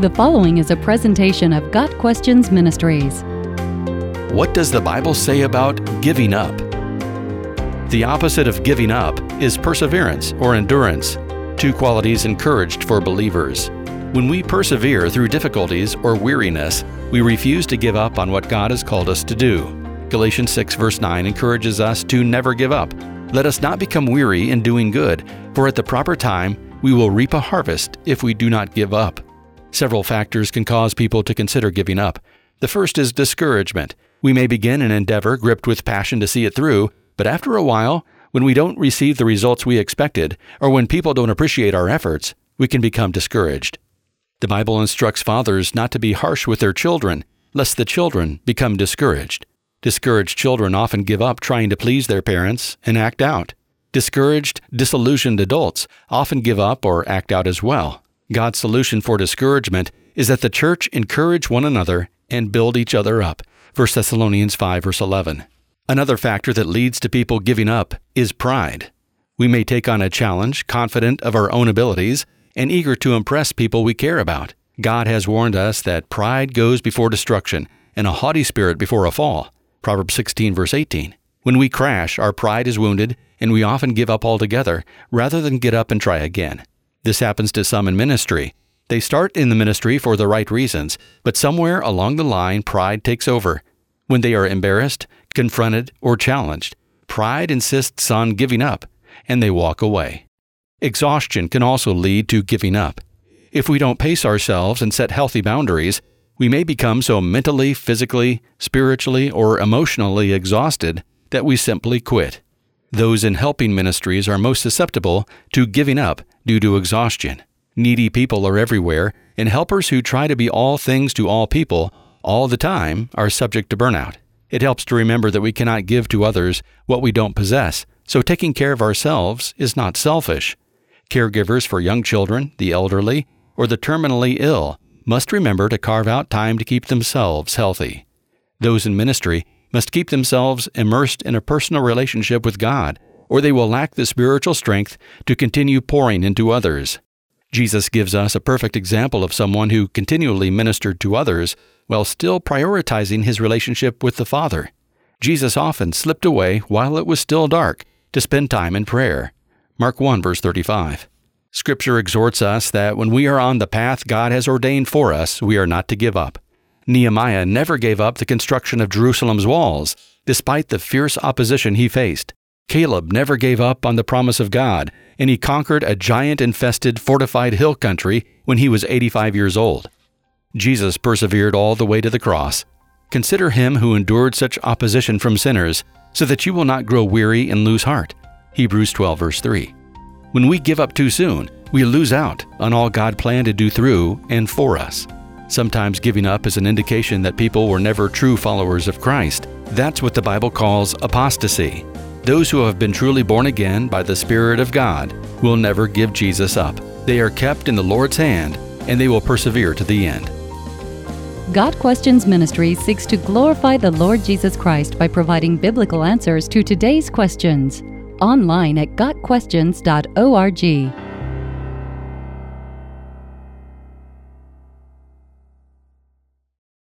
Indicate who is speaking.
Speaker 1: The following is a presentation of Got Questions Ministries.
Speaker 2: What does the Bible say about giving up? The opposite of giving up is perseverance or endurance, two qualities encouraged for believers. When we persevere through difficulties or weariness, we refuse to give up on what God has called us to do. Galatians 6 verse 9 encourages us to never give up. Let us not become weary in doing good, for at the proper time we will reap a harvest if we do not give up. Several factors can cause people to consider giving up. The first is discouragement. We may begin an endeavor gripped with passion to see it through, but after a while, when we don't receive the results we expected, or when people don't appreciate our efforts, we can become discouraged. The Bible instructs fathers not to be harsh with their children, lest the children become discouraged. Discouraged children often give up trying to please their parents and act out. Discouraged, disillusioned adults often give up or act out as well. God's solution for discouragement is that the church encourage one another and build each other up. 1 Thessalonians 5 verse 11. Another factor that leads to people giving up is pride. We may take on a challenge confident of our own abilities and eager to impress people we care about. God has warned us that pride goes before destruction and a haughty spirit before a fall. Proverbs 16 verse 18. When we crash, our pride is wounded and we often give up altogether rather than get up and try again. This happens to some in ministry. They start in the ministry for the right reasons, but somewhere along the line, pride takes over. When they are embarrassed, confronted, or challenged, pride insists on giving up, and they walk away. Exhaustion can also lead to giving up. If we don't pace ourselves and set healthy boundaries, we may become so mentally, physically, spiritually, or emotionally exhausted that we simply quit. Those in helping ministries are most susceptible to giving up due to exhaustion. Needy people are everywhere, and helpers who try to be all things to all people all the time are subject to burnout. It helps to remember that we cannot give to others what we don't possess, so taking care of ourselves is not selfish. Caregivers for young children, the elderly, or the terminally ill must remember to carve out time to keep themselves healthy. Those in ministry must keep themselves immersed in a personal relationship with God, or they will lack the spiritual strength to continue pouring into others. Jesus gives us a perfect example of someone who continually ministered to others while still prioritizing his relationship with the Father. Jesus often slipped away while it was still dark to spend time in prayer. Mark 1 verse 35. Scripture exhorts us that when we are on the path God has ordained for us, we are not to give up. Nehemiah never gave up the construction of Jerusalem's walls, despite the fierce opposition he faced. Caleb never gave up on the promise of God, and he conquered a giant infested, fortified hill country when he was 85 years old. Jesus persevered all the way to the cross. Consider him who endured such opposition from sinners, so that you will not grow weary and lose heart. Hebrews 12, verse 3. When we give up too soon, we lose out on all God planned to do through and for us. Sometimes giving up is an indication that people were never true followers of Christ. That's what the Bible calls apostasy. Those who have been truly born again by the Spirit of God will never give Jesus up. They are kept in the Lord's hand and they will persevere to the end.
Speaker 1: Got Questions Ministry seeks to glorify the Lord Jesus Christ by providing biblical answers to today's questions. Online at GotQuestions.org.